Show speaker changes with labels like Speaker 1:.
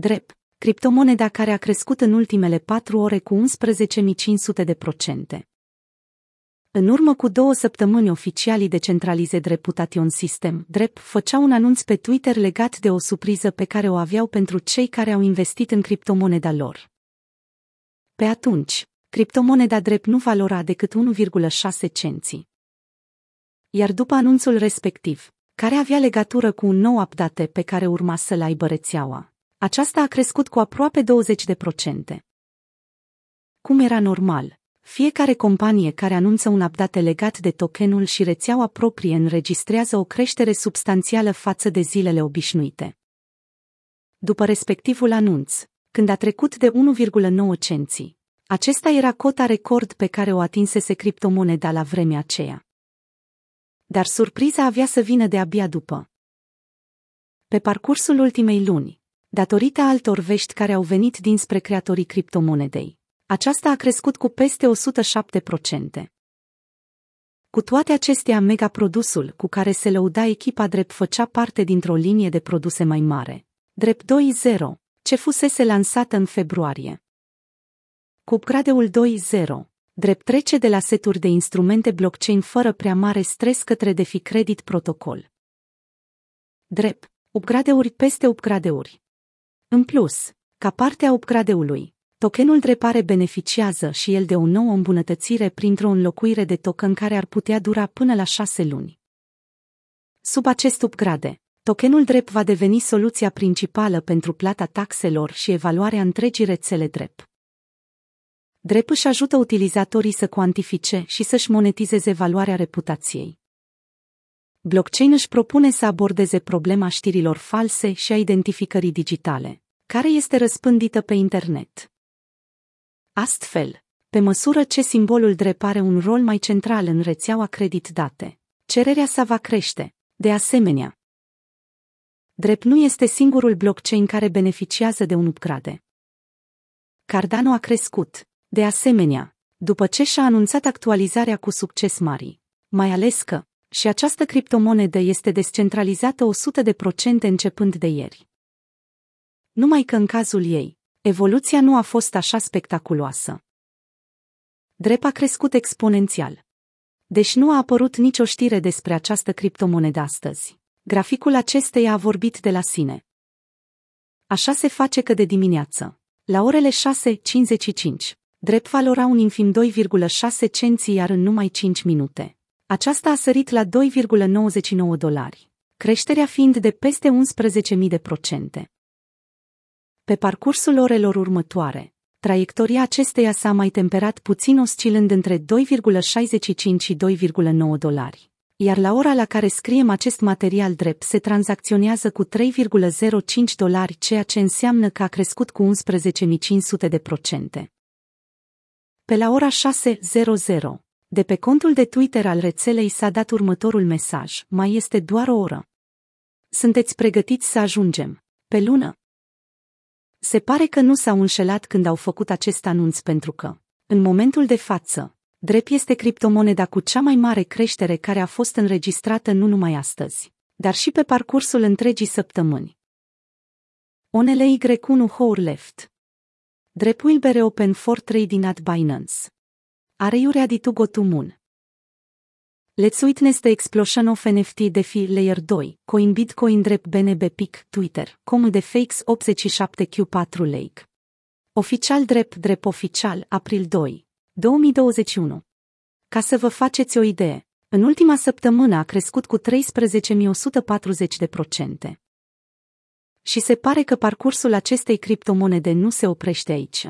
Speaker 1: DREP, criptomoneda care a crescut în ultimele patru ore cu 11.500 de procente. În urmă cu două săptămâni oficialii Decentralized Reputation System, DREP, făceau un anunț pe Twitter legat de o surpriză pe care o aveau pentru cei care au investit în criptomoneda lor. Pe atunci, criptomoneda DREP nu valora decât 1,6 cenți. Iar după anunțul respectiv, care avea legătură cu un nou update pe care urma să-l aibă rețeaua, aceasta a crescut cu aproape 20%. Cum era normal, fiecare companie care anunță un update legat de tokenul și rețeaua proprie înregistrează o creștere substanțială față de zilele obișnuite. După respectivul anunț, când a trecut de 1,9 cenți, acesta era cota record pe care o atinsese criptomoneda la vremea aceea. Dar surpriza avea să vină de abia după. Pe parcursul ultimei luni, datorită altor vești care au venit dinspre creatorii criptomonedei, aceasta a crescut cu peste 107%. Cu toate acestea, megaprodusul cu care se lăuda echipa drept făcea parte dintr-o linie de produse mai mare, drept 2.0, ce fusese lansată în februarie. Cu upgradeul 2.0, drept trece de la seturi de instrumente blockchain fără prea mare stres către DeFi Credit Protocol. Drept, upgradeuri peste upgradeuri. În plus, ca parte a upgradeului, tokenul drepare beneficiază și el de o nouă îmbunătățire printr-o înlocuire de token care ar putea dura până la șase luni. Sub acest upgrade, tokenul drept va deveni soluția principală pentru plata taxelor și evaluarea întregii rețele drept. Drept își ajută utilizatorii să cuantifice și să-și monetizeze valoarea reputației. Blockchain își propune să abordeze problema știrilor false și a identificării digitale, care este răspândită pe internet. Astfel, pe măsură ce simbolul drept are un rol mai central în rețeaua credit date, cererea sa va crește. De asemenea, drept nu este singurul blockchain care beneficiază de un upgrade. Cardano a crescut, de asemenea, după ce și-a anunțat actualizarea cu succes mari, mai ales că și această criptomonedă este descentralizată 100% începând de ieri. Numai că în cazul ei, evoluția nu a fost așa spectaculoasă. Drep a crescut exponențial. Deci nu a apărut nicio știre despre această criptomonedă astăzi. Graficul acesteia a vorbit de la sine. Așa se face că de dimineață, la orele 6.55, drept valora un infim 2,6 cenți iar în numai 5 minute. Aceasta a sărit la 2,99 dolari, creșterea fiind de peste 11.000 de procente. Pe parcursul orelor următoare, traiectoria acesteia s-a mai temperat puțin oscilând între 2,65 și 2,9 dolari. Iar la ora la care scriem acest material drept se tranzacționează cu 3,05 dolari, ceea ce înseamnă că a crescut cu 11.500 de procente. Pe la ora 6.00, de pe contul de Twitter al rețelei s-a dat următorul mesaj, mai este doar o oră. Sunteți pregătiți să ajungem pe lună? Se pare că nu s-au înșelat când au făcut acest anunț pentru că, în momentul de față, DREP este criptomoneda cu cea mai mare creștere care a fost înregistrată nu numai astăzi, dar și pe parcursul întregii săptămâni. Onele Y1 Hour Left DREP will be open for trading at Binance. Are you ready to go to moon? Let's witness the explosion of NFT DeFi Layer 2, Coin Bitcoin Drep BNB PIC, Twitter, com de fakes 87Q4 Lake. Oficial Drep Drep Oficial, april 2, 2021. Ca să vă faceți o idee, în ultima săptămână a crescut cu 13.140%. Și se pare că parcursul acestei criptomonede nu se oprește aici.